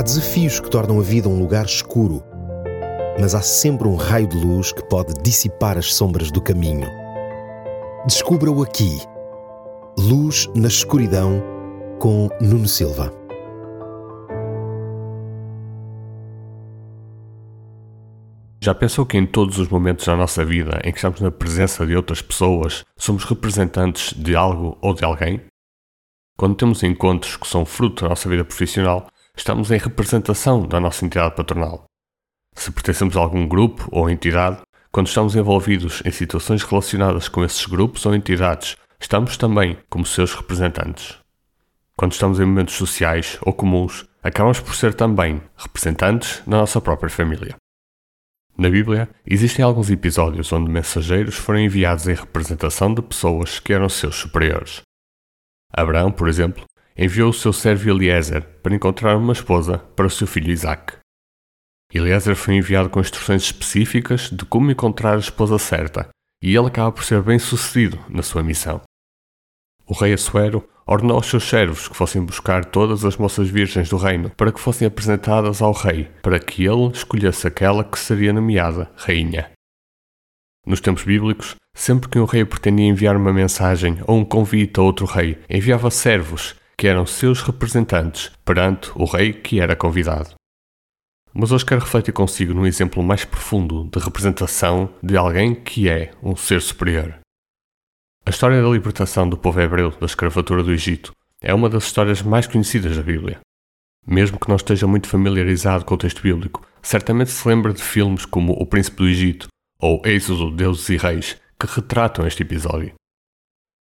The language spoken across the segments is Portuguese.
Há desafios que tornam a vida um lugar escuro, mas há sempre um raio de luz que pode dissipar as sombras do caminho. Descubra-o aqui. Luz na escuridão com Nuno Silva. Já pensou que em todos os momentos da nossa vida em que estamos na presença de outras pessoas, somos representantes de algo ou de alguém? Quando temos encontros que são fruto da nossa vida profissional, estamos em representação da nossa entidade patronal. Se pertencemos a algum grupo ou entidade, quando estamos envolvidos em situações relacionadas com esses grupos ou entidades, estamos também como seus representantes. Quando estamos em momentos sociais ou comuns, acabamos por ser também representantes da nossa própria família. Na Bíblia, existem alguns episódios onde mensageiros foram enviados em representação de pessoas que eram seus superiores. Abraão, por exemplo, enviou o seu servo Eliezer para encontrar uma esposa para o seu filho Isaac. Eliezer foi enviado com instruções específicas de como encontrar a esposa certa, e ele acaba por ser bem sucedido na sua missão. O rei Assuero ordenou aos seus servos que fossem buscar todas as moças virgens do reino para que fossem apresentadas ao rei, para que ele escolhesse aquela que seria nomeada rainha. Nos tempos bíblicos, sempre que um rei pretendia enviar uma mensagem ou um convite a outro rei, enviava servos, que eram seus representantes, perante o rei que era convidado. Mas hoje quero refletir consigo num exemplo mais profundo de representação de alguém que é um ser superior. A história da libertação do povo hebreu da escravatura do Egito é uma das histórias mais conhecidas da Bíblia. Mesmo que não esteja muito familiarizado com o texto bíblico, certamente se lembra de filmes como O Príncipe do Egito ou Êxodo, Deuses e Reis, que retratam este episódio.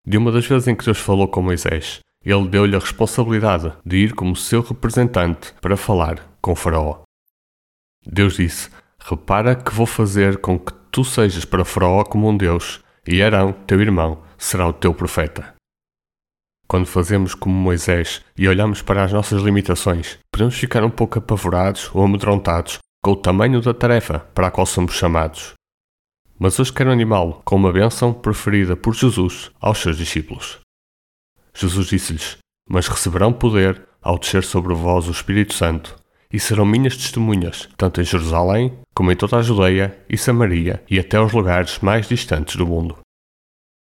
De uma das vezes em que Deus falou com Moisés, ele deu-lhe a responsabilidade de ir como seu representante para falar com Faraó. Deus disse: Repara que vou fazer com que tu sejas para Faraó como um Deus e Arão, teu irmão, será o teu profeta. Quando fazemos como Moisés e olhamos para as nossas limitações, podemos ficar um pouco apavorados ou amedrontados com o tamanho da tarefa para a qual somos chamados. Mas hoje quero animá-lo com uma bênção preferida por Jesus aos seus discípulos. Jesus disse-lhes: Mas receberão poder ao descer sobre vós o Espírito Santo, e serão minhas testemunhas, tanto em Jerusalém, como em toda a Judeia e Samaria e até aos lugares mais distantes do mundo.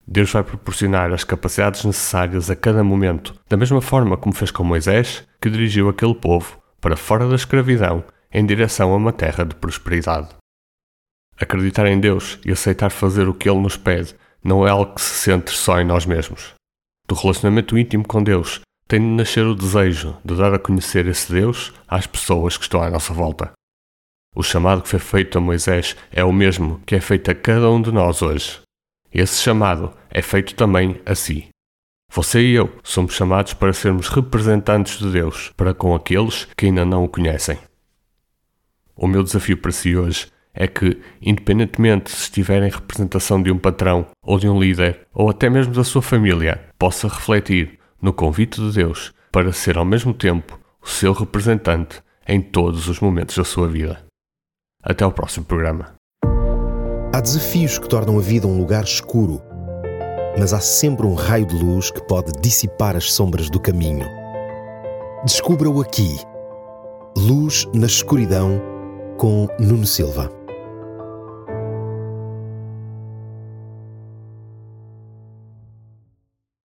Deus vai proporcionar as capacidades necessárias a cada momento, da mesma forma como fez com Moisés, que dirigiu aquele povo para fora da escravidão em direção a uma terra de prosperidade. Acreditar em Deus e aceitar fazer o que Ele nos pede não é algo que se sente só em nós mesmos. Do relacionamento íntimo com Deus tem de nascer o desejo de dar a conhecer esse Deus às pessoas que estão à nossa volta. O chamado que foi feito a Moisés é o mesmo que é feito a cada um de nós hoje. Esse chamado é feito também a si. Você e eu somos chamados para sermos representantes de Deus para com aqueles que ainda não o conhecem. O meu desafio para si hoje é que, independentemente se estiver em representação de um patrão ou de um líder, ou até mesmo da sua família, possa refletir no convite de Deus para ser ao mesmo tempo o seu representante em todos os momentos da sua vida. Até ao próximo programa. Há desafios que tornam a vida um lugar escuro, mas há sempre um raio de luz que pode dissipar as sombras do caminho. Descubra-o aqui. Luz na escuridão com Nuno Silva.